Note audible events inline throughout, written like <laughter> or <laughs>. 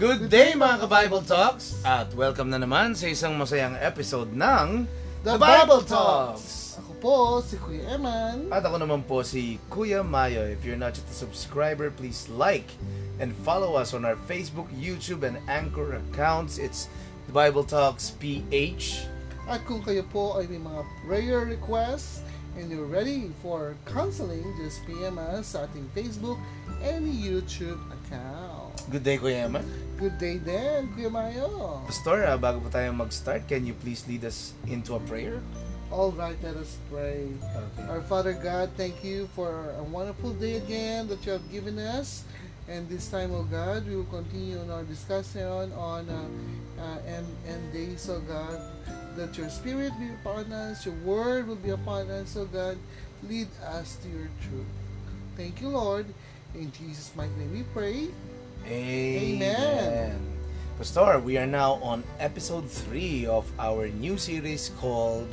Good day mga ka-Bible Talks! At welcome na naman sa isang masayang episode ng The Bible Talks! Ako po, si Kuya Eman. At ako naman po si Kuya Mayo. If you're not yet a subscriber, please like and follow us on our Facebook, YouTube, and Anchor accounts. It's The Bible Talks PH. At kung kayo po ay may mga prayer requests and you're ready for counseling, just PM us sa ating Facebook and YouTube account. Good day, Kuya Emma. Good day din, Kuya Mayo. Pastor, ah, bago po tayo mag-start, can you please lead us into a prayer? All right, let us pray. Okay. Our Father God, thank you for a wonderful day again that you have given us. And this time, oh God, we will continue on our discussion on uh, uh, end, end days, oh God, that your Spirit be upon us, your Word will be upon us, oh God. Lead us to your truth. Thank you, Lord. In Jesus' mighty name we pray. Amen. Amen. Pastor, we are now on episode 3 of our new series called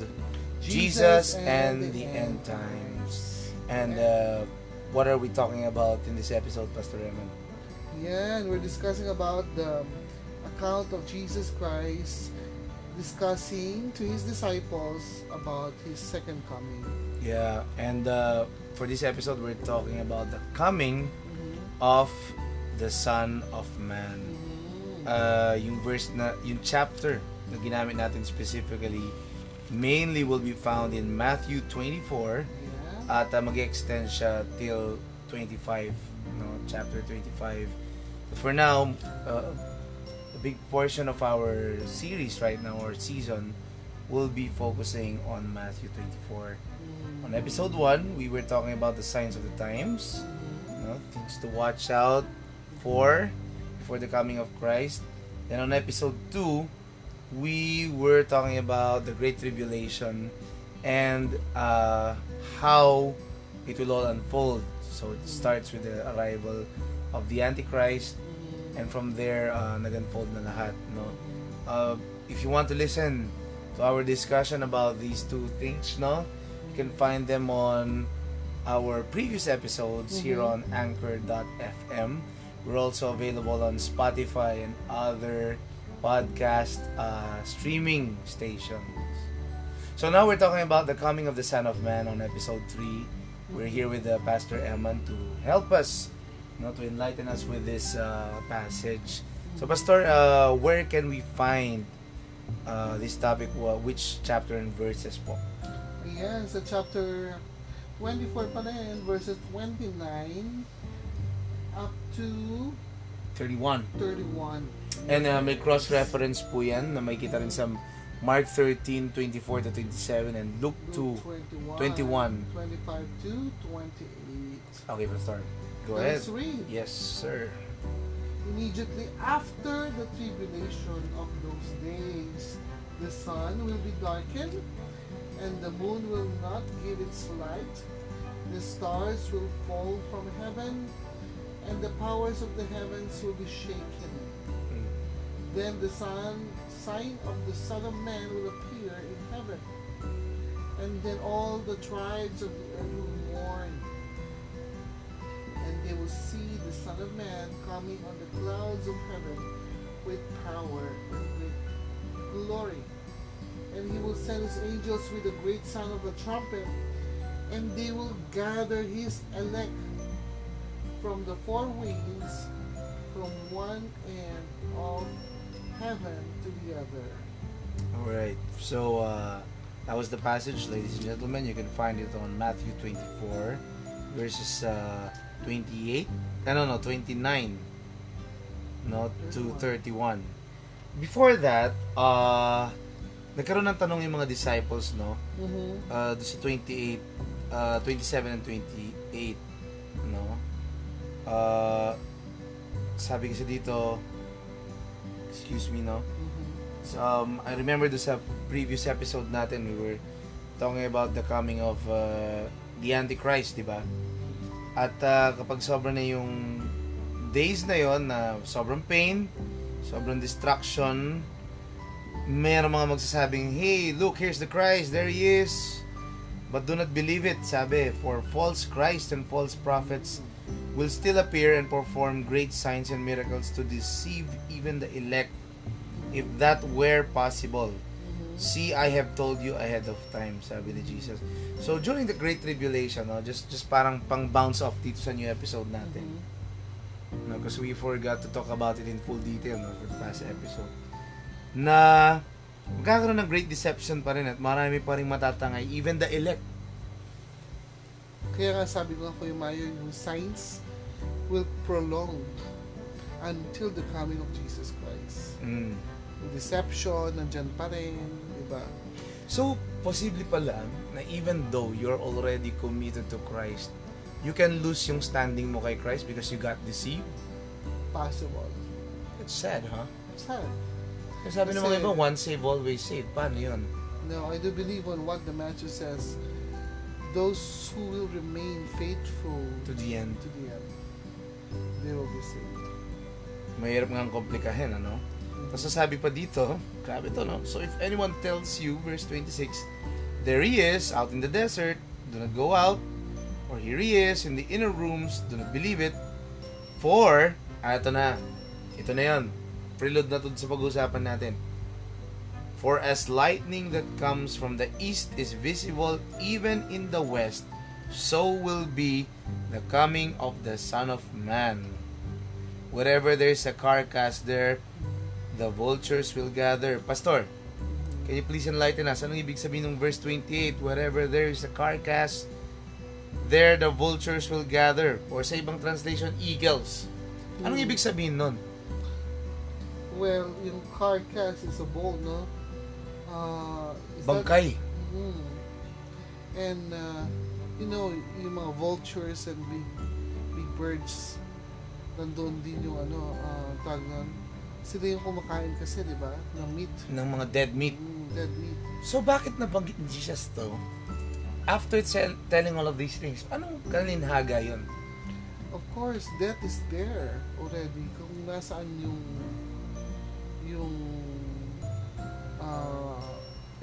Jesus, and, the End Times. And uh, what are we talking about in this episode, Pastor Raymond? Yeah, and we're discussing about the account of Jesus Christ discussing to his disciples about his second coming. Yeah, and uh, for this episode, we're talking about the coming Mhm. of the Son of Man. Uh, yung verse na, yung chapter na ginamit natin specifically mainly will be found in Matthew 24 yeah. at uh, mag-extend siya till 25 no chapter 25 for now uh, a big portion of our series right now or season will be focusing on Matthew 24 on episode 1 we were talking about the signs of the times no things to watch out for before the coming of Christ then on episode 2 we were talking about the great tribulation and uh, how it will all unfold. So it starts with the arrival of the Antichrist, and from there, uh, nag-unfold na lahat. No? Uh, if you want to listen to our discussion about these two things, no, you can find them on our previous episodes here on Anchor.fm. We're also available on Spotify and other podcast uh, streaming stations. So now we're talking about the coming of the Son of Man on episode 3. We're here with uh, Pastor Eman to help us, you know, to enlighten us with this uh, passage. So Pastor, uh, where can we find uh, this topic? Wh- which chapter and verses po? Ayan, sa chapter 24 pa verses 29 up to 31. 31. And uh, may cross-reference po yan na may kita rin sa Mark 13, 24 to 27 and Luke 2. 21, 21. 25 to 28. Okay, Pastor. Go ahead. Let's read. Yes, sir. Immediately after the tribulation of those days, the sun will be darkened, and the moon will not give its light. The stars will fall from heaven, and the powers of the heavens will be shaken. Mm. Then the sun, sign of the Son of Man will appear in heaven, and then all the tribes of the earth will mourn, and they will see the Son of Man coming on the clouds of heaven with power and great glory. And he will send his angels with a great sound of a trumpet, and they will gather his elect from the four winds, from one end of heaven to the other. Alright, so uh, that was the passage, ladies and gentlemen. You can find it on Matthew 24, verses uh, 28, don't know, 29, no, to 31. Before that, uh, nagkaroon ng tanong yung mga disciples, no, Mm-hmm. uh, sa 28, uh, 27 and 28, no, uh, sabi kasi dito, excuse me, no, So, um, I remember do sa previous episode natin, we were talking about the coming of uh, the Antichrist, di ba? At uh, kapag sobrang na yung days na yon na sobrang pain, sobrang destruction, mayroong mga magsasabing, Hey, look, here's the Christ, there he is. But do not believe it, sabi, for false Christ and false prophets will still appear and perform great signs and miracles to deceive even the elect, if that were possible. Mhm. See, I have told you ahead of time, sabi ni Jesus. So, during the Great Tribulation, no, just just parang pang bounce off dito sa new episode natin. Mhm. No, because we forgot to talk about it in full detail no, for the past episode. Na magkakaroon ng great deception pa rin at marami pa rin matatangay, even the elect. Kaya nga sabi ko nga Kuya Mayo, yung signs will prolong until the coming of Jesus Christ. Mm. Yung deception, nandyan pa rin, di ba? So, posible pala na even though you're already committed to Christ, you can lose yung standing mo kay Christ because you got deceived. Possible. It's sad, huh? Sad. Kasi sabi ng mga iba, once saved, always saved. Paano yun? No, I do believe on what the Matthew says. Those who will remain faithful To the end. to the end, they will be saved. Mahirap nga komplikahin, ano? Tapos sabi pa dito, grabe to, no? So if anyone tells you, verse 26, there he is out in the desert, do not go out. Or here he is in the inner rooms, do not believe it. For, ah, ito na. Ito na yon. Prelude na to sa pag-uusapan natin. For as lightning that comes from the east is visible even in the west, so will be the coming of the Son of Man. Wherever there's a carcass there, the vultures will gather. Pastor, can you please enlighten us? Anong ibig sabihin ng verse 28? Wherever there is a carcass, there the vultures will gather. Or sa ibang translation, eagles. Anong Hmm. ibig sabihin nun? Well, yung carcass is a bull, no? Uh, is that- Bangkay. Mhm. And, uh, you know, yung mga vultures and big big birds, nandun din yung ano, uh, tag nun. Sila yung kumakain kasi, di ba? Ng meat. Ng mga dead meat. Mm, dead meat. So bakit nabanggit ni Jesus to? After tell- telling all of these things, anong kalinhaga yun? Of course, death is there already. Kung nasaan yung yung uh,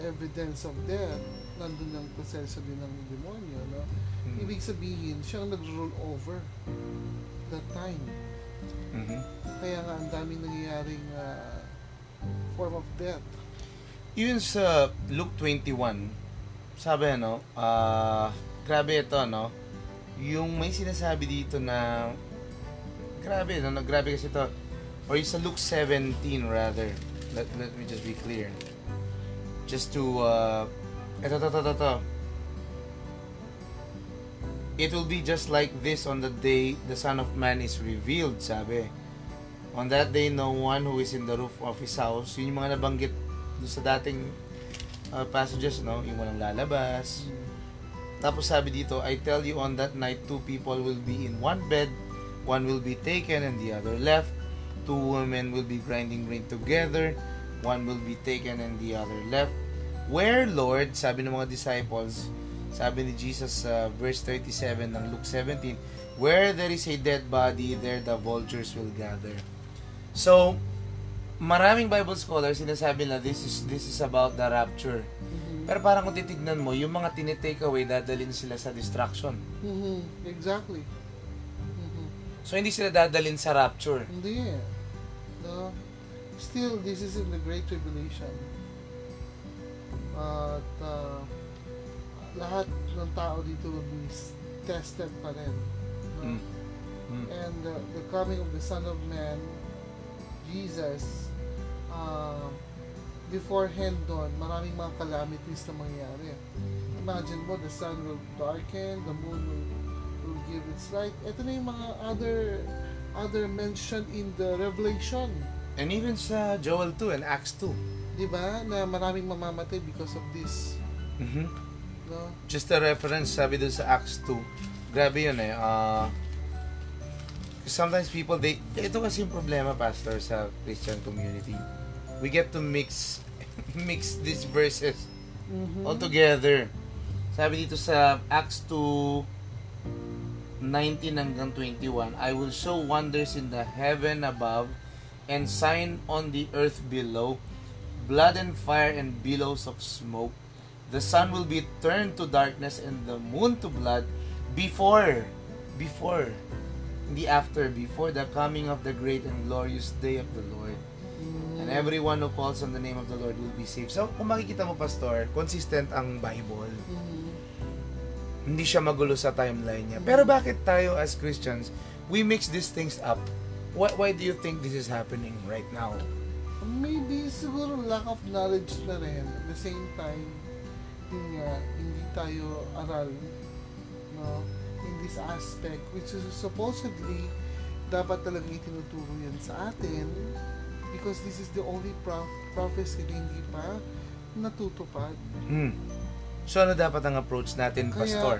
evidence of death, nandun ang presensya din ng demonyo, no? Hmm. Ibig sabihin, siyang nag-roll over that time. Mhm. Kaya nga, ang daming nangyayaring uh, form of death. Yun sa Luke 21, sabi ano, ah, grabe ito, no? Yung may sinasabi dito na, grabe, no? Grabe kasi ito. Or yung sa Luke 17, rather. Let, let me just be clear. Just to, uh, ito, ito, ito, ito. It will be just like this on the day the Son of Man is revealed, sabi. On that day, no one who is in the roof of his house, yun yung mga nabanggit sa dating uh, passages, no? Yung walang lalabas. Tapos sabi dito, I tell you on that night, two people will be in one bed, one will be taken and the other left. Two women will be grinding grain together, one will be taken and the other left. Where, Lord, sabi ng mga disciples, sabi ni Jesus sa verse 37 ng Luke 17, Where there is a dead body, there the vultures will gather. So, maraming Bible scholars sinasabi na this is this is about the rapture. Mhm. Pero parang kung titignan mo, yung mga tinitake away, dadalhin sila sa destruction. Mhm. Exactly. Mhm. So, hindi sila dadalhin sa rapture. Hindi eh. No? Still, this is in the Great Tribulation. At uh, lahat ng tao dito will be tested pa rin. No? Mm. Mm. And uh, the coming of the Son of Man, Jesus, uh, beforehand doon, maraming mga calamities na mangyayari. Imagine mo, the sun will darken, the moon will, will give its light. Ito na yung mga other other mentioned in the Revelation. And even sa Joel 2 and Acts 2. Di ba? Na maraming mamamatay because of this. Mhm. No? Just a reference, sabi dun sa Acts 2. Grabe yun eh. Uh, sometimes people, they, ito kasi yung problema, Pastor, sa Christian community. We get to mix <laughs> mix these verses Mhm. all together. Sabi dito sa Acts 2, 19 hanggang 21, I will show wonders in the heaven above and sign on the earth below, blood and fire and billows of smoke. The sun will be turned to darkness and the moon to blood before, before hindi after, before the coming of the great and glorious day of the Lord. And everyone who calls on the name of the Lord will be saved. So, kung makikita mo, Pastor, consistent ang Bible. Mhm. Hindi siya magulo sa timeline niya. Pero bakit tayo as Christians, we mix these things up? Why, why do you think this is happening right now? Maybe siguro lack of knowledge na rin. At the same time, yun nga, hindi tayo aral no, in this aspect which is supposedly dapat talaga itinuturo yan sa atin because this is the only prof- prophecy na hindi pa natutupad. Hmm. So, ano dapat ang approach natin, Kaya- Pastor?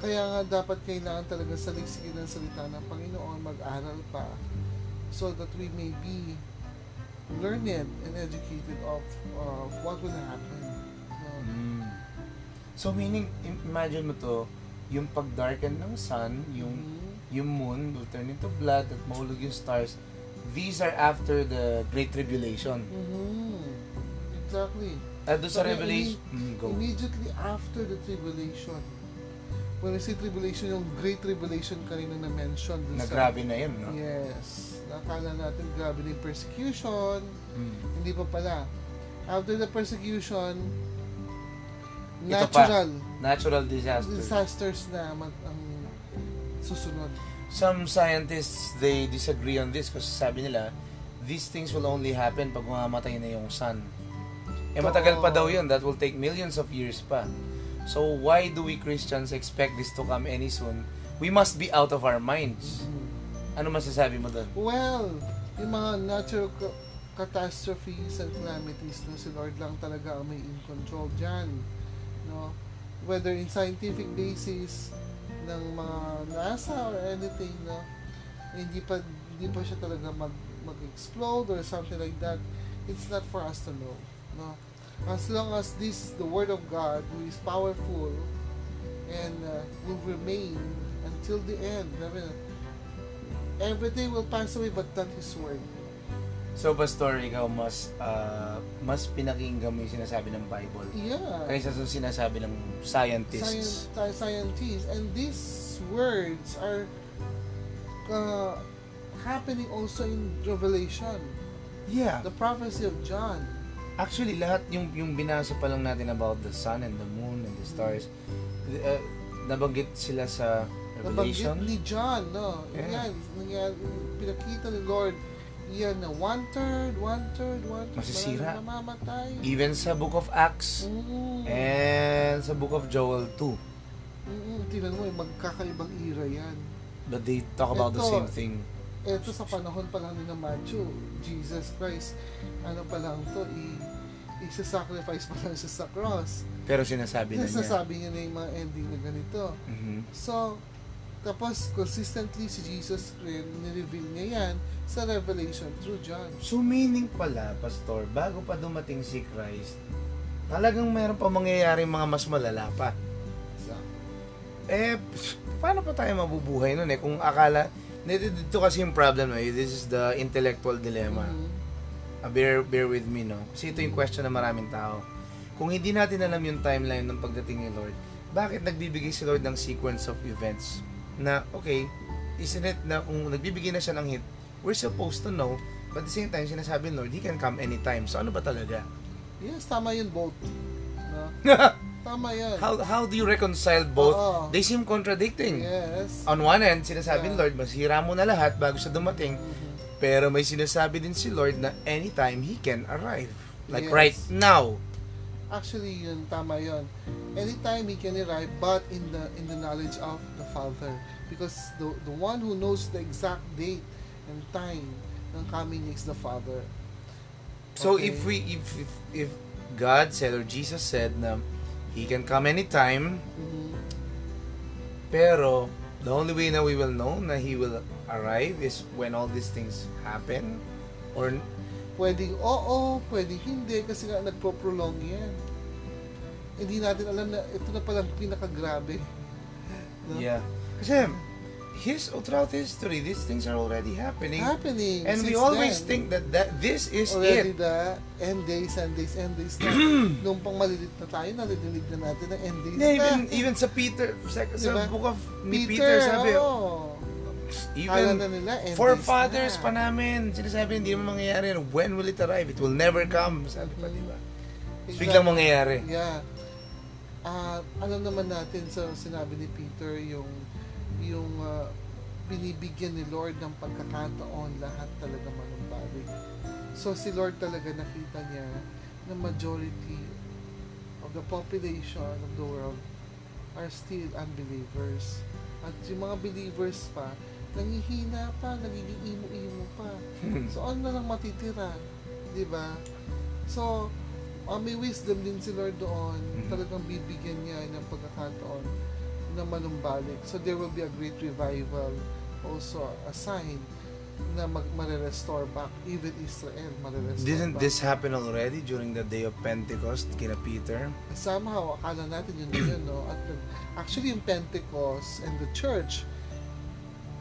Kaya nga dapat kailangan talaga saligsigin ng salita ng Panginoon, mag-aral pa so that we may be learned and educated of uh, what will happen. No? Hmm. So, meaning, im- imagine mo to, yung pag-darken ng sun, yung Mhm. yung moon will turn into blood at mahulog yung stars. These are after the Great Tribulation. Mhm. Exactly. At doon sa Revelation, mm, go. Immediately after the tribulation. When I say tribulation, yung great tribulation kanina na-mention. Na sa- grabe na yun, no? Yes. Nakala natin grabe na yung persecution. Mm. Hindi pa pala. After the persecution, Ito pa. natural Natural disaster. disasters na mag, ang susunod. Some scientists, they disagree on this kasi sabi nila, these things will only happen pag mamamatay na yung sun. Eh matagal pa daw yun. That will take millions of years pa. So why do we Christians expect this to come any soon? We must be out of our minds. Ano masasabi mo doon? Well, yung mga natural ca- catastrophes and calamities no, si Lord lang talaga ang may in control dyan. No? Whether in scientific basis ng mga NASA or anything, no? hindi pa hindi pa siya talaga mag mag-explode or something like that. It's not for us to know. No? As long as this the word of God who is powerful and uh, will remain until the end. Everything will pass away but not His word. So, Pastor, ikaw mas uh, mas pinakinggan mo yung sinasabi ng Bible Yeah. kaysa sa sinasabi ng scientists. Science, scientists. And these words are uh, happening also in Revelation. Yeah. The prophecy of John. Actually, lahat yung yung binasa pa lang natin about the sun and the moon and the stars, uh, nabanggit sila sa Nabanggit Revelation. ni John, no? Yeah. Yan, yan, pinakita ni Lord, yan na one-third, one-third, one-third. Masisira. Namamatay. Even sa Book of Acts Mm. and sa Book of Joel 2. Mm, tingnan mo, magkakaibang era yan. But they talk about the Ito, same thing. Ito sa panahon pa lang ni Matthew, Jesus Christ, ano pa lang to, i isa-sacrifice pa lang siya sa cross. Pero sinasabi na niya. Nasasabi niya na yung mga ending na ganito. Mhm. So, tapos consistently si Jesus rin, nireveal niya yan sa Revelation through John. So meaning pala, Pastor, bago pa dumating si Christ, talagang mayroon pa mangyayari mga mas malala pa. So, Eh, paano pa tayo mabubuhay nun eh? Kung akala, dito, kasi yung problem eh, this is the intellectual dilemma. mhm. Uh, bear, bear with me, no? Kasi ito yung question ng maraming tao. Kung hindi natin alam yung timeline ng pagdating ni Lord, bakit nagbibigay si Lord ng sequence of events? Na, okay, isn't it na kung nagbibigay na siya ng hint, we're supposed to know, but at the same time, sinasabi ni Lord, He can come anytime. So, ano ba talaga? Yes, tama yun both. No? <laughs> Tama yan. how, how do you reconcile both? Oo. They seem contradicting. Yes. On one end, sinasabi ni Yeah. Lord, masira mo na lahat bago siya dumating. Mhm. Pero may sinasabi din si Lord na anytime He can arrive. Like Yes. right now. Actually, yun, tama yun. Anytime he can arrive, but in the in the knowledge of the Father. Because the, the one who knows the exact date and time ng coming is the Father. So Okay. if we if, if if God said or Jesus said na he can come anytime, Mhm. pero the only way na we will know na he will arrive is when all these things happen or Pwedeng oo, pwedeng hindi, kasi nga nagpo-prolong yan. Hindi natin alam na ito na palang pinakagrabe. No? yeah. Kasi his throughout history these things are already happening. Happening. And we always then. think that, that this is already it. the end days, end days, end days na. <clears throat> Nung pang malilit na tayo, narinig na natin ang end days Yeah, na. even even sa Peter sa, sa Diba? book of ni Peter, sabi, oo. Even na nila, forefathers days pa namin, sinasabi hindi naman mangyayari. When will it arrive? It will never come. Sabi pa, di ba? Exactly. Biglang mangyayari. Yeah. Ah, alam naman natin sa sinabi ni Peter yung yung ah, binibigyan ni Lord ng pagkakataon lahat talaga manumbalik. So si Lord talaga nakita niya na majority of the population of the world are still unbelievers. At yung mga believers pa, nangihina pa, nagiging imo-imo pa. So, ano na lang matitira? Di ba? So, uh, may wisdom din si Lord doon. Mhm. Talagang bibigyan niya ng pagkakataon na manumbalik. So, there will be a great revival. Also, a sign na mag restore back. Even Israel mare-restore Didn't back. this happen already during the day of Pentecost kina Peter? somehow akala natin yun yun, no? At actually yung Pentecost and the church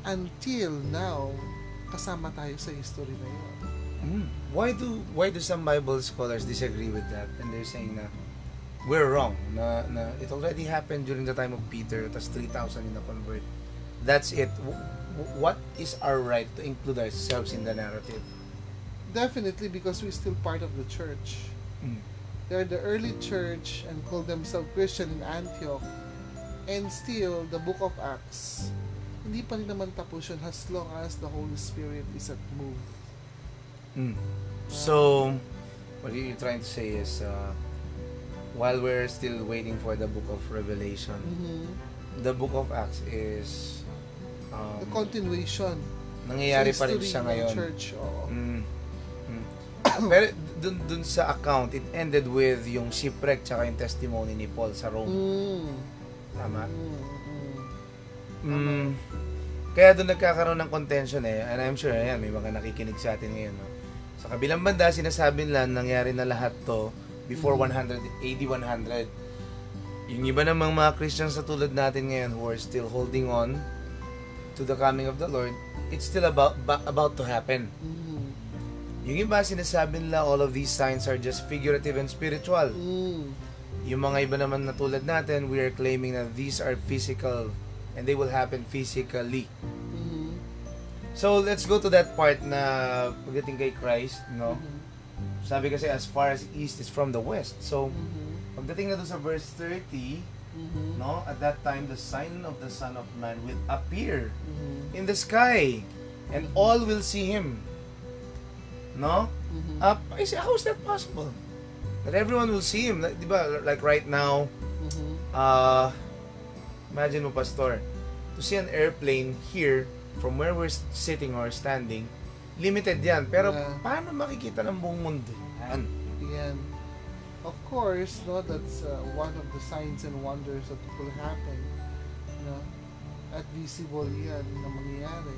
until now kasama tayo sa history na yun. Mm. Why do why do some Bible scholars disagree with that? And they're saying na we're wrong. Na, na it already happened during the time of Peter. Tas 3,000 in the convert. That's it. W- what is our right to include ourselves in the narrative? Definitely because we're still part of the church. Mm. They're the early church and call themselves Christian in Antioch. And still, the book of Acts, hindi pa rin naman tapos yun as long as the Holy Spirit is at move. Mm. So, what you're trying to say is, uh, while we're still waiting for the book of Revelation, Mhm. the book of Acts is um, The continuation. nangyayari sa pa rin siya ng ngayon. Church, oo. Mm. Mm. Pero dun, dun sa account, it ended with yung shipwreck tsaka yung testimony ni Paul sa Rome. Mm. Tama? Mm, mm. Mm. Kaya doon nagkakaroon ng contention eh. And I'm sure, ayan, may mga nakikinig sa atin ngayon. No? Sa kabilang banda, sinasabi nila nangyari na lahat to before Mhm. 100, AD 100. Yung iba namang mga Christians sa tulad natin ngayon who are still holding on to the coming of the Lord, it's still about ba- about to happen. Mm. Yung iba sinasabi nila all of these signs are just figurative and spiritual. Mm. Yung mga iba naman na tulad natin, we are claiming that these are physical and they will happen physically. Mm. So, let's go to that part na pagdating kay Christ, no? Mhm. Sabi kasi as far as east is from the west. So, Mhm. pagdating na doon sa verse 30, Mhm. no? At that time, the sign of the Son of Man will appear Mhm. in the sky and all will see Him. No? Mhm. Uh, I say, how is that possible? That everyone will see Him. Like, di ba, like right now, Mhm. uh, imagine mo, Pastor, to see an airplane here, from where we're sitting or standing, limited yan. Pero Yeah. paano makikita ng buong mundo? Yan. Yan. Of course, no, that's uh, one of the signs and wonders that will happen. No? At visible yan na mangyayari.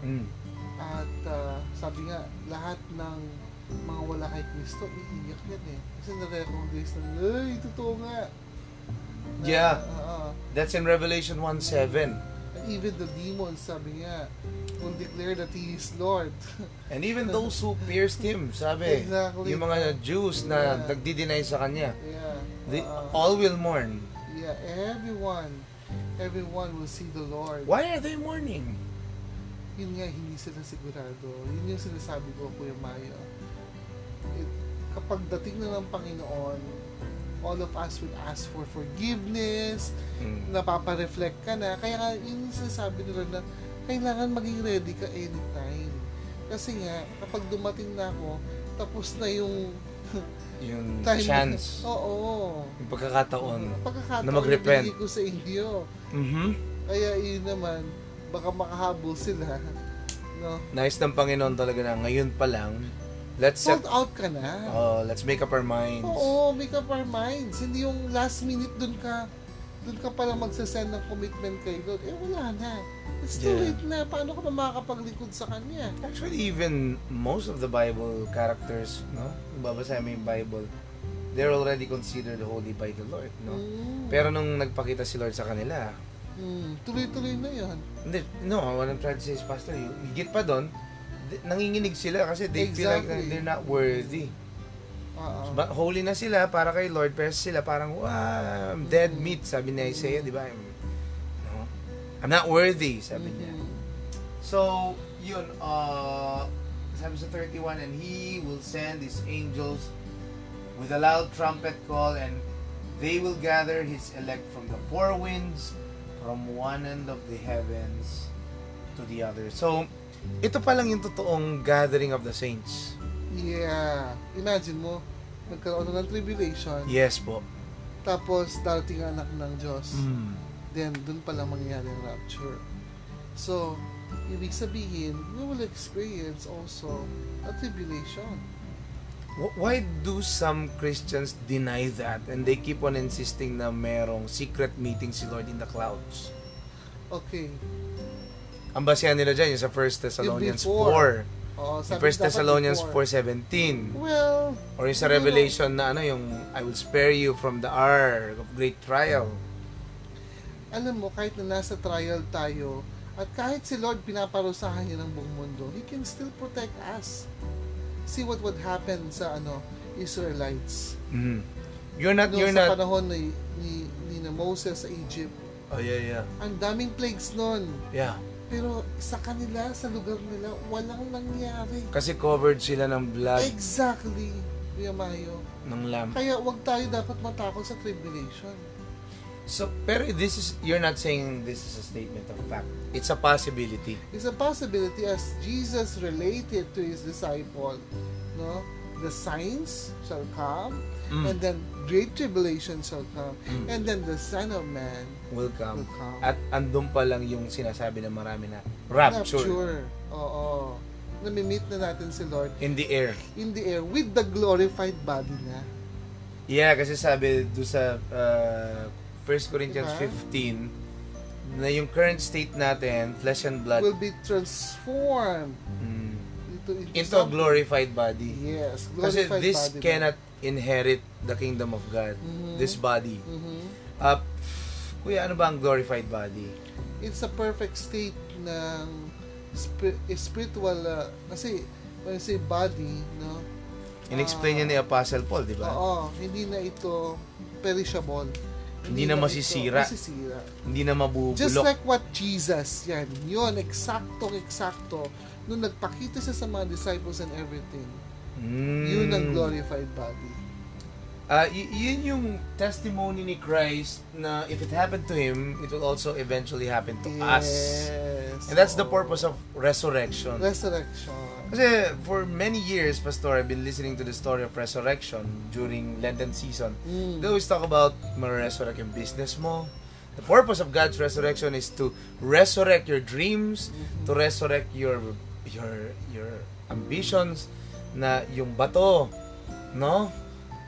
Mm. At uh, sabi nga, lahat ng mga wala kay Kristo, iiyak yan eh. Kasi nare-recognize na, ay, totoo nga. Yeah. uh, That's in Revelation 1.7. and even the demons, sabi nga, will declare that He is Lord. <laughs> And even those who pierced Him, sabi, Exactly. yung mga Jews na Yeah. nagdi-deny sa Kanya, yeah. they uh, all will mourn. Yeah, everyone, everyone will see the Lord. Why are they mourning? Yun nga, hindi sila sigurado. Yun yung sinasabi ko, Kuya Mayo. It, kapag dating na ng Panginoon, all of us will ask for forgiveness, Mm. napapa-reflect ka na. Kaya nga, yun yung sinasabi nila na kailangan maging ready ka anytime. Kasi nga, kapag dumating na ako, tapos na yung <laughs> Yung <laughs> time. chance, Oo. yung pagkakataon. Pagkakataon na mag-repent. ko sa inyo. Mhm. Kaya yun naman, baka makahabol sila. <laughs> No? Nice ng Panginoon talaga na ngayon pa lang, let's set, Sold out ka na. oh, let's make up our minds. Oo, make up our minds. Hindi yung last minute dun ka, dun ka palang magsasend ng commitment kay Lord. Eh, wala na. It's too Yeah. late na. Paano ka na makakapaglingkod sa Kanya? Actually, even most of the Bible characters, no? Babasahin mo yung Bible, they're already considered holy by the Lord, no? Mm. Pero nung nagpakita si Lord sa kanila, Mm, tuloy-tuloy na yan. hindi, no, what I'm trying to say is, Pastor, higit pa doon, nanginginig sila kasi they feel like Exactly. they're not worthy. Oo. Ba- holy na sila para kay Lord, pero sila parang, wow, I'm dead Mm. meat, sabi ni Isaiah, di ba? I'm, no, I'm not worthy, sabi niya. Mhm. So, yun, uh, sabi sa 31, and he will send his angels with a loud trumpet call, and they will gather his elect from the four winds, from one end of the heavens to the other. So, ito pa lang yung totoong gathering of the saints. Yeah. Imagine mo, nagkaroon na ng tribulation, Yes po. tapos darating ang anak ng Diyos. Mm. Then, dun pa lang mangyayari ang rapture. So, ibig sabihin, we will experience also a tribulation. Wh- Why do some Christians deny that and they keep on insisting na merong secret meeting si Lord in the clouds? Okay. Ang basehan nila dyan yung sa 1 Thessalonians before. 4. Oo, Yung sabi 1 dapat Thessalonians before. 4.17. Well, Or yung sa Siguro. Revelation na ano yung I will spare you from the hour of great trial. alam mo, kahit na nasa trial tayo, at kahit si Lord pinaparusahan niya ng buong mundo, He can still protect us. See what would happen sa ano Israelites. Mhm. You're not, No, you're sa not. panahon ni, ni, ni Moses sa Egypt, Oh yeah, yeah. ang daming plagues nun. Yeah. Pero sa kanila, sa lugar nila, walang nangyari. Kasi covered sila ng blood Exactly, Kuya Mayo. ng lamb. Kaya wag tayo dapat matakot sa tribulation. So, pero this is, you're not saying this is a statement of fact. It's a possibility. It's a possibility as Jesus related to his disciple, no? The signs shall come, Mm. and then great tribulation shall come, Mm. and then the Son of Man will come. will come. At andun pa lang yung sinasabi ng marami na rapture, Rapture. Oo. Nami-meet na natin si Lord in the air. in the air with the glorified body na. Yeah, kasi sabi do sa uh, 1 Corinthians Diba? 15 na yung current state natin, flesh and blood, Will be transformed mm, into, into, into a glorified body. Yes, Kasi glorified this body na. cannot inherit the kingdom of God. Mhm. This body. Mhm. Uh, kuya, ano ba ang glorified body? it's a perfect state ng spi- spiritual uh, kasi when you say body no In-explain niya ni Apostle Paul, di ba? oo hindi na ito perishable Hindi na masisira. ito masisira Hindi na mabubulok. just like what Jesus yan yun eksakto eksakto nung nagpakita siya sa mga disciples and everything Mm. yun ang glorified body Ah, y- yun yung testimony ni Christ na if it happened to him, it will also eventually happen to us. yes And that's the oo. purpose of resurrection. resurrection Kasi for many years, Pastor, I've been listening to the story of resurrection during Lenten season. Mm. They always talk about ma-resurrect yung business mo. The purpose of God's resurrection is to resurrect your dreams, Mhm. to resurrect your your your ambitions na yung bato, no?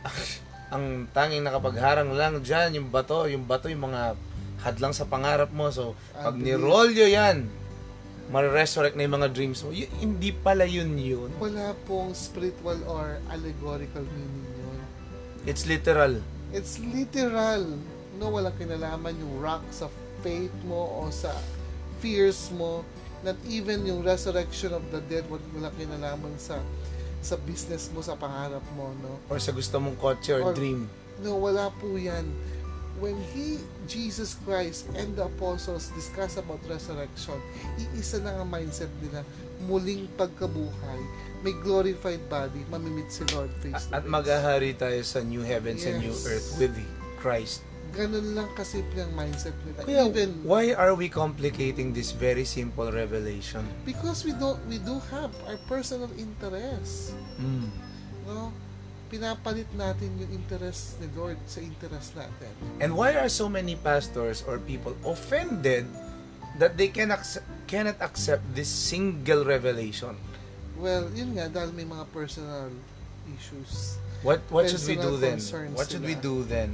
<laughs> Ang tanging nakapagharang lang dyan, yung bato, yung bato, yung mga hadlang sa pangarap mo. So, pag Unbelief. nirolyo yan, ma-resurrect na yung mga dreams mo. Y- hindi pala yun yun. wala pong spiritual or allegorical meaning yun It's literal. It's literal. No, walang kinalaman yung rock sa faith mo o sa fears mo. Not even yung resurrection of the dead, wal- walang kinalaman sa sa business mo, sa pangarap mo, no? Or sa gusto mong kotse or, Or- dream. No, wala po yan. When He, Jesus Christ, and the apostles discuss about resurrection, iisa na ang mindset nila, muling pagkabuhay, may glorified body, mamimit si Lord face to At face. maghahari tayo sa new heavens and new Yes. earth with Christ. Ganun lang kasimple ang mindset nila. Kuya, Even why are we complicating this very simple revelation? because we don't we do have our personal interest. Mm. No? Pinapalit natin yung interest ni Lord sa interest natin. And why are so many pastors or people offended that they can accept, cannot accept this single revelation? Well, yun nga, dahil may mga personal issues. What what should we do Personal then? What should we sila. do then?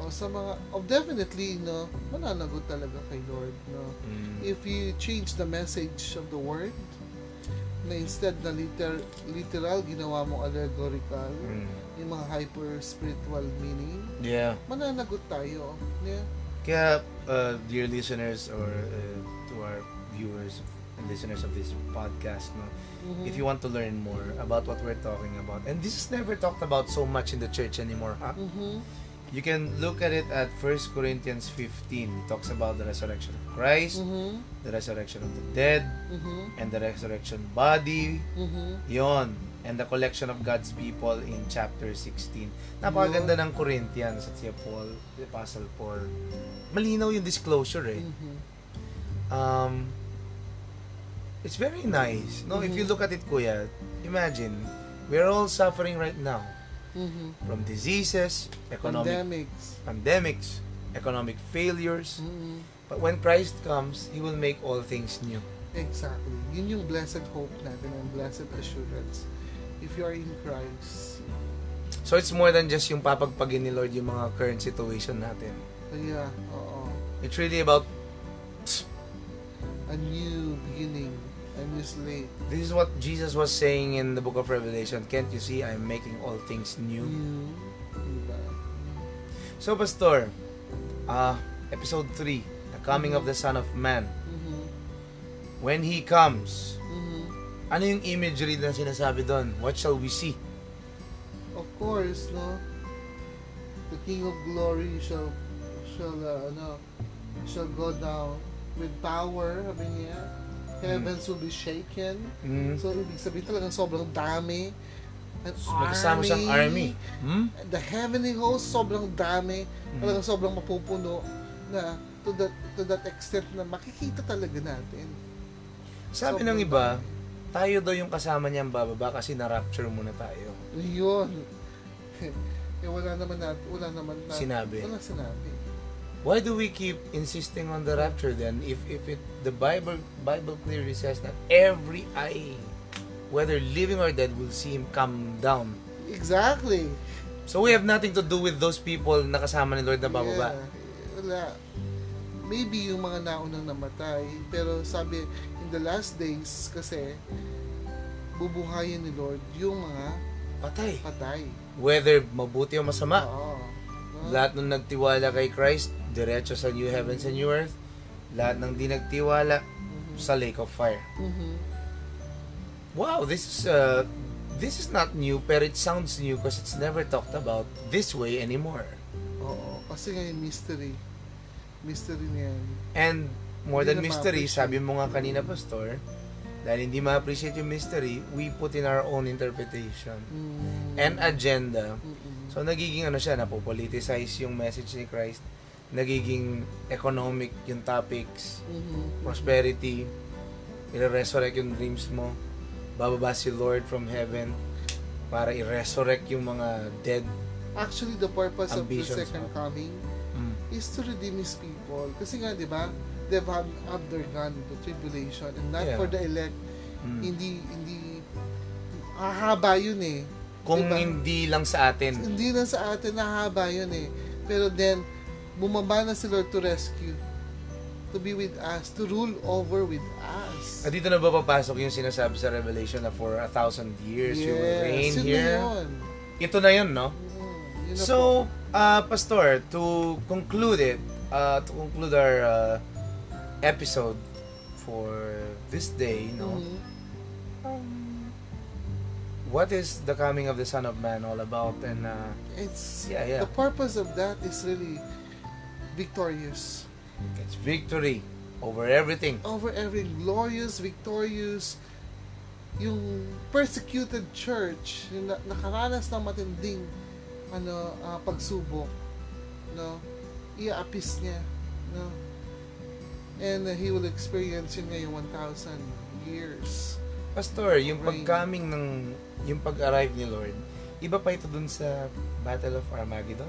O sa mga, oh, definitely, no, mananagot talaga kay Lord, no. Mm. If you change the message of the word, na instead na liter, literal, ginawa mo allegorical, Mm. yung mga hyper-spiritual meaning, Yeah. mananagot tayo. Yeah. Kaya, uh, dear listeners or uh, to our viewers and listeners of this podcast, no, Mhm. if you want to learn more about what we're talking about, and this is never talked about so much in the church anymore, huh? Mhm. You can look at it at 1 Corinthians 15. It talks about the resurrection of Christ, Mhm. the resurrection of the dead, Mhm. and the resurrection body. Mhm. Yon. And the collection of God's people in chapter 16. Napakaganda ng Corinthians at si Paul, the Apostle Paul. Malinaw yung disclosure eh. Mhm. Um, it's very nice. No, if you look at it, Kuya, imagine, we're all suffering right now Mhm. from diseases, economic Pandemics. pandemics, economic failures. Mhm. But when Christ comes, He will make all things new. Exactly. Yun yung blessed hope natin and blessed assurance. If you are in Christ. So it's more than just yung papagpagin ni Lord yung mga current situation natin. Yeah, oo. It's really about A new beginning. A new slate. this is what Jesus was saying in the book of Revelation. Can't you see I'm making all things new? New. Diba? So Pastor, uh, episode 3, the coming of the Son of Man. Mhm. When He comes, Mhm. ano yung imagery na sinasabi doon? What shall we see? Of course, no? The King of Glory shall shall uh, ano shall go down with power, sabi niya. Heavens will be shaken. Mm. So, ibig sabihin talagang sobrang dami. An Magkasama siyang army. Hmm? The heavenly host, sobrang dami. Mm. Talagang sobrang mapupuno na to that, to that extent na makikita talaga natin. Sabi Sobrang ng iba, dami. tayo daw yung kasama niyang bababa kasi na-rapture muna tayo. Yun. <laughs> eh, wala naman natin, wala naman na, Sinabi. Wala sinabi. Why do we keep insisting on the rapture then if if it the Bible Bible clearly says that every eye whether living or dead will see him come down. Exactly. So we have nothing to do with those people na kasama ni Lord na bababa. Yeah, wala. Maybe yung mga naunang namatay, pero sabi, in the last days, kasi, bubuhayin ni Lord yung mga Patay. patay. Whether mabuti o masama, Oo. Lahat nung nagtiwala kay Christ, diretso sa new heavens and new earth. Lahat ng di nagtiwala, Mhm. sa lake of fire. Mhm. Wow, this is uh, this is not new, pero it sounds new because it's never talked about this way anymore. Oo. Kasi nga yung mystery. Mystery niyan. And more Hindi than mystery, sabi mo nga kanina, Pastor, dahil hindi ma-appreciate yung mystery, we put in our own interpretation Mm. and agenda. Mm-mm. So, nagiging ano siya, napopoliticize yung message ni Christ, nagiging economic yung topics, Mhm. prosperity, i-resurrect yung dreams mo, bababa si Lord from heaven para i-resurrect yung mga dead. Actually, the purpose of the second no? coming Mm. is to redeem His people. Kasi nga, di ba, they've undergone the tribulation and not Yeah. for the elect. Mm. Hindi, hindi, hahaba yun eh. Kung Diba? hindi lang sa atin. Hindi na sa atin, nahaba yun eh. Pero then, bumaba na si Lord to rescue. To be with us, to rule over with us. At dito na ba papasok yung sinasabi sa Revelation na for a thousand years you will reign na here? yun. Ito na yun, no? Mm, yun na po. So, uh, Pastor, to conclude it, uh, to conclude our uh, episode for this day, no? Mhm. Um, what is the coming of the Son of Man all about? And uh, It's, Yeah, yeah. the purpose of that is really victorious. it's victory over everything. over every glorious, victorious, yung persecuted church, yung na- nakaranas ng matinding ano, ah, pagsubok, no? Iaapis niya, no? And uh, he will experience yun ngayong 1,000 years. Pastor, yung pagcoming ng yung pag-arrive ni Lord, iba pa ito dun sa Battle of Armageddon?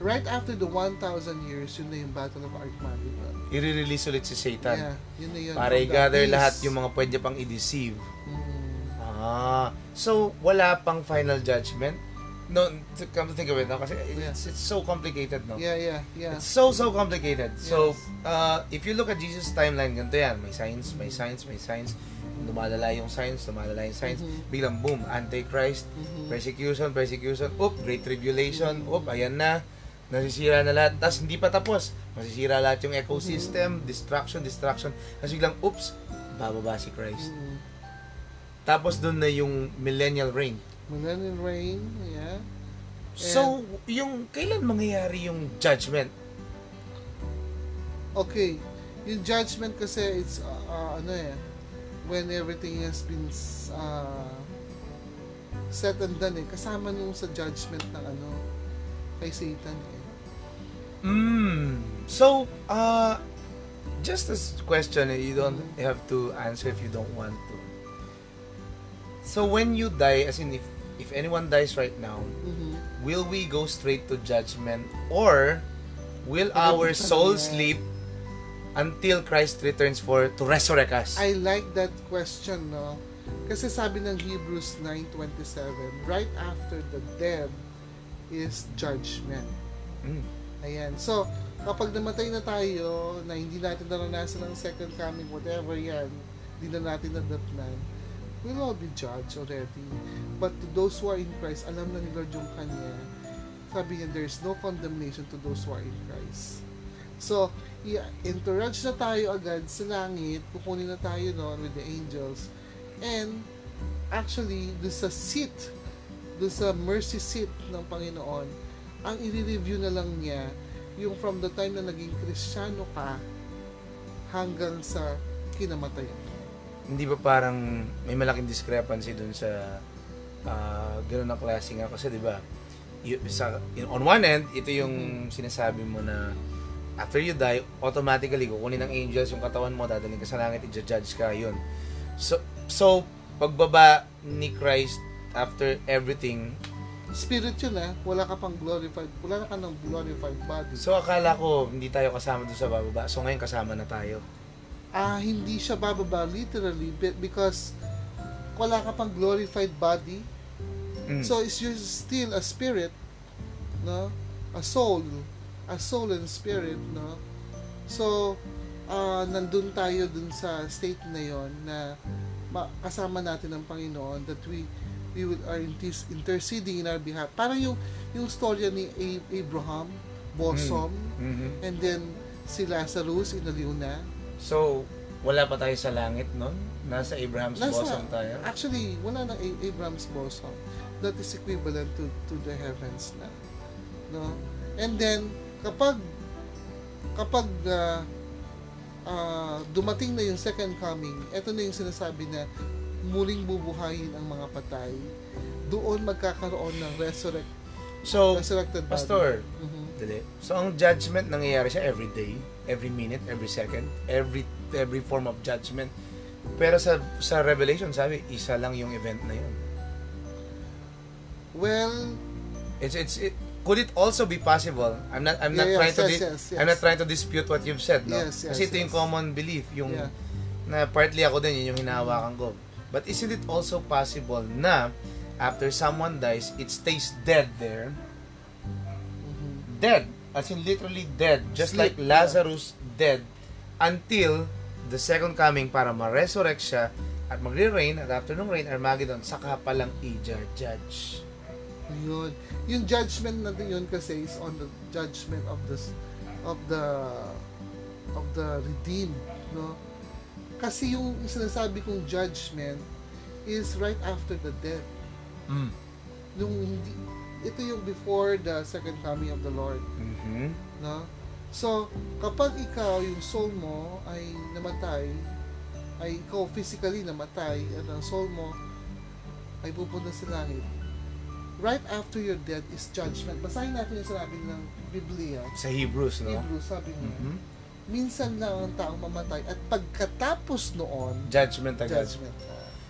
Right after the 1,000 years, yun na yung Battle of Armageddon. I-release ulit si Satan Yeah, yun na yun. para i-gather lahat yung mga pwede pang i-deceive. Mm. Ah, so wala pang final judgment? No, to come to think of it, no? kasi Yeah. it's, it's so complicated, no? Yeah, yeah, yeah. It's so, so complicated. So, Yes. uh, if you look at Jesus' timeline, ganito yan. May signs, may signs, may signs. Lumalala yung signs, lumalala yung signs. Mhm. Biglang, boom, Antichrist, Mhm. persecution, persecution, oop, Great Tribulation, oop, ayan na. Nasisira na lahat. Tapos, hindi pa tapos. Masisira lahat yung ecosystem, destruction, destruction. Tapos biglang, oops, bababa si Christ. Mhm. Tapos, doon na yung millennial reign. Millennial reign, yeah. So, yung kailan mangyayari yung judgment? Okay, yung judgment kasi it's uh, uh, ano eh when everything has been uh, set and done eh kasama nung sa judgment ng ano kay Satan eh. Mm. So, uh, just a question, eh, you don't have to answer if you don't want to. So, when you die, as in if, if anyone dies right now, Mhm. will we go straight to judgment or will our soul sleep until Christ returns for to resurrect us? I like that question, no? Kasi sabi ng Hebrews 9.27, right after the dead is judgment. Mm. Ayan. So, kapag namatay na tayo, na hindi natin naranasan ng second coming, whatever yan, hindi na natin nadatnan, we'll all be judged already. But to those who are in Christ, alam na ni Lord yung Kanya. Sabi niya, there's no condemnation to those who are in Christ. So, i-encourage na tayo agad sa langit, kukunin na tayo noon with the angels. And, actually, doon sa seat, doon sa mercy seat ng Panginoon, ang i-review na lang niya yung from the time na naging kristyano ka hanggang sa kinamatayan. Hindi ba parang may malaking discrepancy dun sa uh, ganun na klase nga kasi 'di ba? sa on one end, ito yung sinasabi mo na after you die, automatically kukunin ng angels yung katawan mo, dadalhin ka sa langit, i-judge ka, yun. So, so pagbaba ni Christ after everything, Spirit yun ah, wala ka pang glorified, wala na ka ng glorified body. so akala ko hindi tayo kasama doon sa bababa. So ngayon kasama na tayo. Ah, hindi siya bababa literally be- because wala ka pang glorified body. Mm. So is you're still a spirit, no? A soul, a soul and spirit, no? So ah nandun tayo dun sa state na yon na ma- kasama natin ang Panginoon that we we will are inter- interceding in our behalf. Parang yung yung storya ni Abraham, Bosom, Mhm. and then si Lazarus inaliw na. So, wala pa tayo sa langit noon? Nasa Abraham's Nasa- bosom tayo? Actually, wala na Abraham's bosom. That is equivalent to to the heavens na. No? And then kapag kapag ah, ah, dumating na yung second coming, ito na yung sinasabi na muling bubuhayin ang mga patay. Doon magkakaroon ng resurrect, So, resurrected body. Pastor, Mhm. Dali. So, ang judgment nangyayari siya every day, every minute, every second, every every form of judgment. Pero sa sa Revelation, sabi, isa lang yung event na yun. Well, It's it's it, could it also be possible? I'm not I'm not Yeah, trying yes, to di- yes, yes. I'm not trying to dispute what you've said, no? Yes, yes, Kasi ito yung yes. common belief, yung Yeah. na partly ako din yun yung hinahawakan ko. But isn't it also possible na after someone dies, it stays dead there? dead, as in literally dead, just Sleep, like Lazarus dead, until the second coming para ma-resurrect siya at magre-reign at after nung reign, Armageddon, saka palang i-judge. Yun. Yung judgment natin yun kasi is on the judgment of the of the of the redeemed, no? Kasi yung sinasabi kong judgment is right after the death. Mm. Yung hindi ito yung before the second coming of the Lord, Mhm. no? So, kapag ikaw, yung soul mo ay namatay, ay ikaw physically namatay, at ang soul mo ay pupunta sa langit, right after your death is judgment. Basahin natin yung sinabi ng Biblia. Sa Hebrews, no? Hebrew, sabi niya, Mhm. Minsan lang ang taong mamatay at pagkatapos noon, Judgment agad. judgment.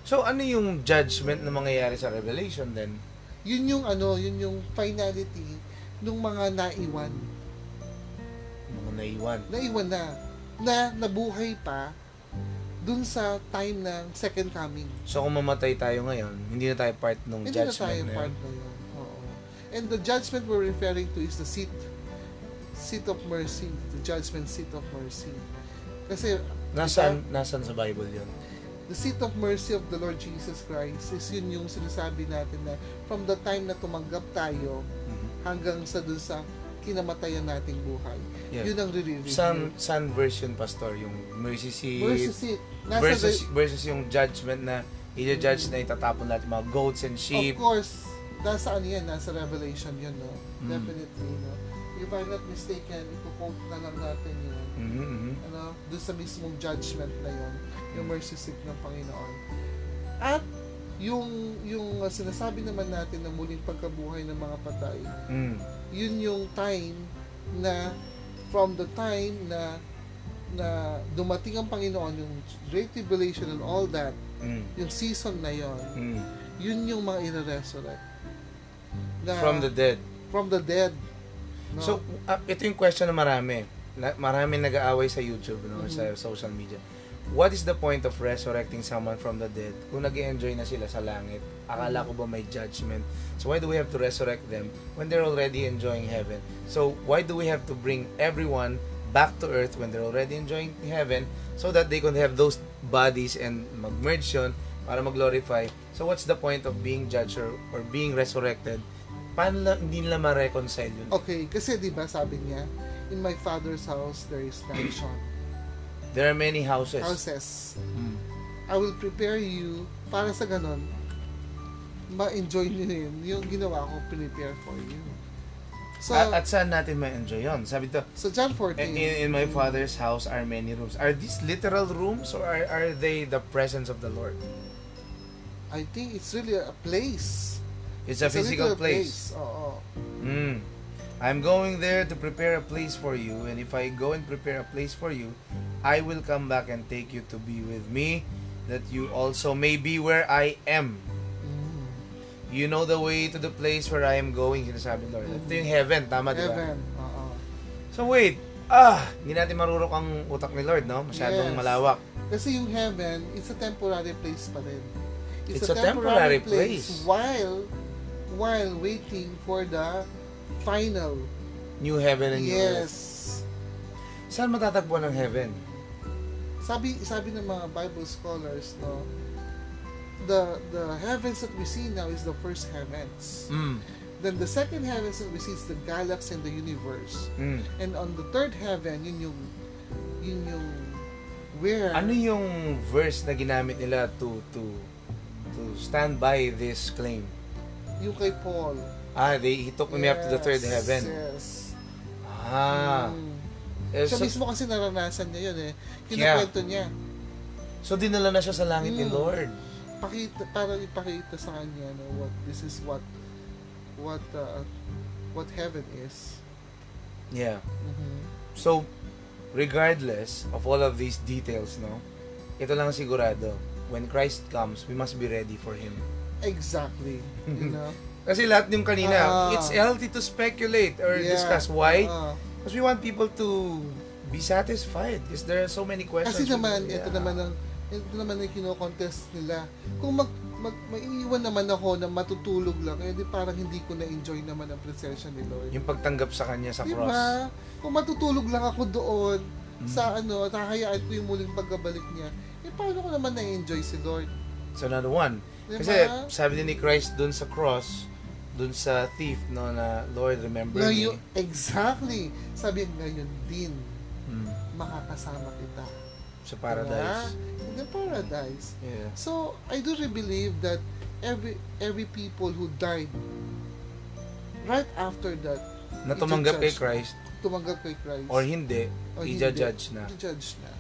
So, ano yung judgment na mangyayari sa Revelation then? Yun yung ano, yun yung finality nung mga naiwan. Mga naiwan. Naiwan na. Na nabuhay pa dun sa time ng second coming. So, kung mamatay tayo ngayon, hindi na tayo part ng Hindi na tayo judgment na part na yun. Oo. And the judgment we're referring to is the seat seat of mercy, the judgment seat of mercy. Kasi Nasaan, nasaan sa Bible yun? the seat of mercy of the Lord Jesus Christ is yun yung sinasabi natin na from the time na tumanggap tayo Mhm. hanggang sa dun sa kinamatayan nating buhay. Yeah. Yun ang re-review. Saan, saan version, Pastor? Yung mercy seat? Mercy seat. Nasa versus the- versus yung judgment na i-judge na itatapon yung mga goats and of sheep. course, nasa ano yan, nasa Revelation yun, no? Mm. Definitely, no? If I'm not mistaken, ipo-quote na lang natin yun. Mhm, mhm. Ano, doon sa mismong judgment na yun, yung mercy seat ng Panginoon. At yung yung uh, sinasabi naman natin na muling pagkabuhay ng mga patay, Mm. yun yung time na from the time na na dumating ang Panginoon, yung Great Tribulation and all that, Mm. yung season na yon, Mm. yun yung mga ire-resurrect. Na- From the dead. from the dead. No? So, uh, ito yung question na marami. Na, marami nag-aaway sa YouTube, no, Mhm. sa social media. What is the point of resurrecting someone from the dead kung nag enjoy na sila sa langit? Akala ko ba may judgment? So why do we have to resurrect them when they're already enjoying heaven? So why do we have to bring everyone back to earth when they're already enjoying heaven so that they can have those bodies and mag-merge yun para mag-glorify? So what's the point of being judged or, or being resurrected? Paano la, hindi nila ma-reconcile yun? okay, kasi 'di ba sabi niya, in my father's house there is mansion. <clears throat> There are many houses. Houses. Mm. I will prepare you para sa ganon ma-enjoy niyo yun. Yung ginawa ko, prepare for you. So, at, at saan natin ma-enjoy yun? Sabi to, so John 14. in, in my father's house are many rooms. Are these literal rooms or are, are they the presence of the Lord? I think it's really a place. It's a physical literal place. Oo. Mm. I'm going there to prepare a place for you, and if I go and prepare a place for you, I will come back and take you to be with me, that you also may be where I am. Mm. You know the way to the place where I am going, sinasabi Lord. Ito yung heaven, tama di ba? Heaven. Oo. So wait, ah, hindi natin marurok ang utak ni Lord, no? Masyadong Yes. malawak. Kasi yung heaven, it's a temporary place pa rin. It's a temporary place. while while waiting for the final. New heaven and new earth. Yes. Saan matatagpuan ang heaven? Sabi sabi ng mga Bible scholars, no, the the heavens that we see now is the first heavens. Mm. Then the second heavens that we see is the galaxy and the universe. Mm. And on the third heaven, yun yung yun yung where Ano yung verse na ginamit nila to to to stand by this claim? Yung kay Paul. Ah, they he took me up to the third Yes, heaven. Yes. Ah. Mm. Eh, Siya so, mismo kasi naranasan niya yun eh. Kinukwento niya. so dinala na siya sa langit ni Mm. Lord. Pakita, para ipakita sa kanya no, what this is what what uh, what heaven is. Yeah. Mhm. So regardless of all of these details, no. Ito lang ang sigurado. When Christ comes, we must be ready for him. Exactly. <laughs> You know? Kasi lahat yung kanina, Ah. it's healthy to speculate or Yeah. discuss why. Oo. Because we want people to be satisfied. Because there are so many questions. Kasi naman, Yeah. ito naman ang ito naman ang kino-contest nila. Kung mag, mag maiiwan naman ako na matutulog lang, eh di parang hindi ko na-enjoy naman ang presensya ni Lord. Yung pagtanggap sa kanya sa Di cross. Kung matutulog lang ako doon Mm. sa ano, at hahayaan ko yung muling pagbabalik niya, eh paano ko naman na-enjoy si Lord? So another one. Di Kasi sabi ni Christ dun sa cross, dun sa thief, no, na Lord, remember Ngayon, me. exactly. Sabi ngayon din, Mm. makakasama kita. Sa paradise. Diba? In the paradise. Yeah. So, I do really believe that every every people who died right after that, Na tumanggap kay. Christ, tumanggap kay Christ. or hindi, i-judge na. I-judge na.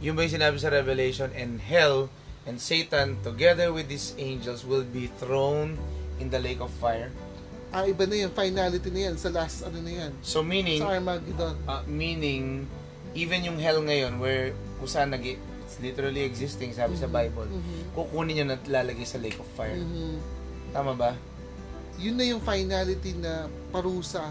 Yung ba yung sinabi sa Revelation, and hell and Satan, together with these angels, will be thrown in the lake of fire. Ah, iba na yan. Finality na yan. Sa last, ano na yan. So meaning, Sa Armageddon. uh, meaning, even yung hell ngayon, where kung saan nag it's literally existing, sabi sa Mhm. Bible, Mhm. kukunin na at lalagay sa lake of fire. Mhm. Tama ba? Yun na yung finality na parusa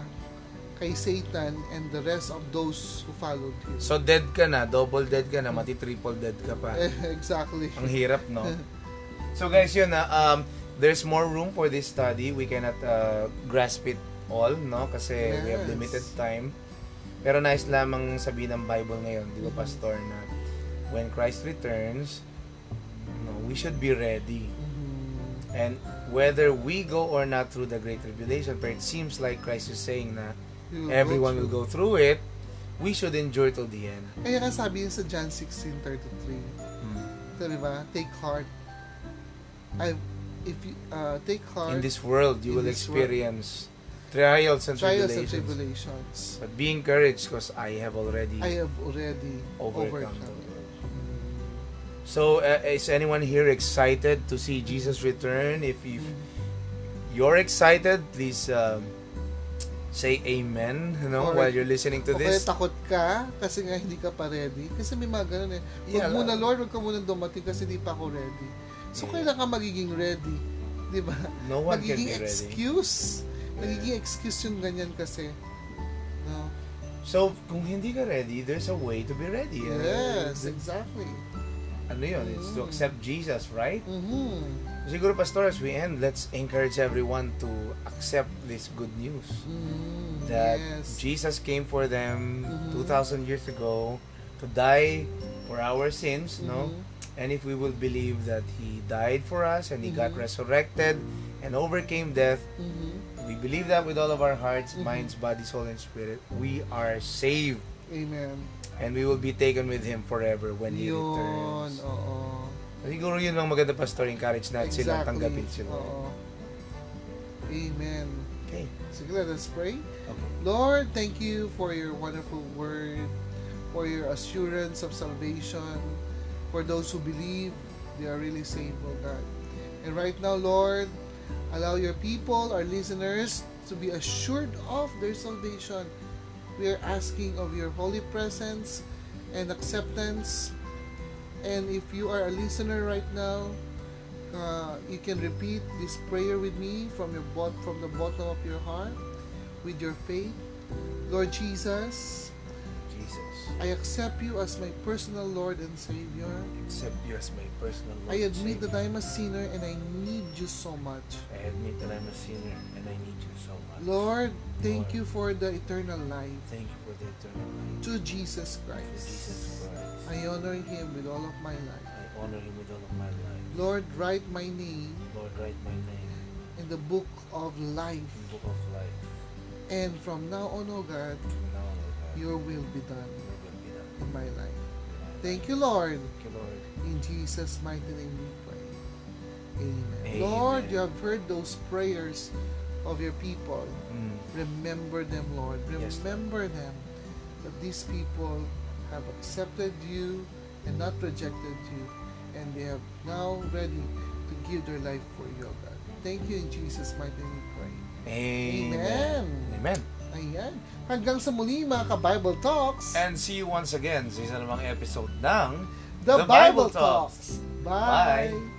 kay Satan and the rest of those who followed him. So dead ka na, double dead ka na, mati triple dead ka pa. Eh, exactly. Ang hirap, no? <laughs> So guys, yun na, um, there's more room for this study. We cannot uh, grasp it all, no? Kasi we have Yes. limited time. Pero nice lamang sabihin ng Bible ngayon, di ba, Mhm. Pastor, na when Christ returns, no, we should be ready. Mhm. And whether we go or not through the Great Tribulation, but it seems like Christ is saying na Everyone will go through it, we should endure till the end. Kaya nga sabi yun sa John 16.33. Mm. Ito, di? Take heart. I've, if you uh, take heart In this world, you will this world. experience trials and trials and tribulations. tribulations. But be encouraged because I have already I have already overcome. overcome. So, uh, is anyone here excited to see Jesus return? If, if Mm. you're excited, please um, say amen you know, Or- while you're listening to O kaya this. takot ka kasi nga hindi ka pa ready. Kasi may mga ganun eh. Huwag Yeah, muna Lord, huwag ka muna dumating kasi hindi pa ako ready. So, Yeah. kailan ka magiging ready? <laughs> Di ba? No one can magiging be ready. excuse. Yeah. Excuse yung ganyan kasi. No? So, kung hindi ka ready, there's a way to be ready. Yes, Uh, exactly. ano yun? It's to Mm. accept Jesus, right? Mm-hmm. Siguro, Pastor, as we end, let's encourage everyone to accept this good news. Mm, That yes. Jesus came for them Mhm. 2,000 years ago to die for our sins, no? Mhm. And if we will believe that He died for us and He got Mhm. resurrected and overcame death, Mhm. we believe that with all of our hearts, Mhm. minds, body, soul, and spirit, we are saved Amen. and we will be taken with Him forever when He returns. oo. Siguro yun ang maganda, Pastor. Encourage natin sila tanggapin sila. Oo. Amen. Okay. Sige, let us pray. Okay. Lord, thank you for your wonderful word, for your assurance of salvation, for those who believe they are really saved, oh God. And right now, Lord, allow your people, our listeners, to be assured of their salvation. We are asking of your holy presence and acceptance. And if you are a listener right now, uh, you can repeat this prayer with me from your bot from the bottom of your heart with your faith. Lord Jesus, Jesus. I accept you as my personal Lord and Savior. Accept you as my personal Lord. I admit that I'm a sinner and I need you so much. I admit that I'm a sinner and I need you so much. Lord, thank Lord. you for the eternal life Thank you for the eternal life. to Jesus To Christ. Jesus Christ. I honor him with all of my life. I honor him with all of my life. Lord, write my name Lord, write my name in the book of life. in the book of life. And from now on, O God, From now on, O God, your will be done your will be done. in my life. Thank you, Lord. Thank you, Lord. In Jesus' mighty name we pray. Amen. Amen. Lord, you have heard those prayers of your people. Mm. Remember them, Lord. Yes, Lord. Remember them that these people have accepted you and not rejected you. And they are now ready to give their life for you, God. Thank you in Jesus' mighty name we pray. Amen. Amen. Ayan. Hanggang sa muli mga ka-Bible Talks. And see you once again sa isa namang episode ng The, The Bible, Bible Talks. Talks. Bye. Bye.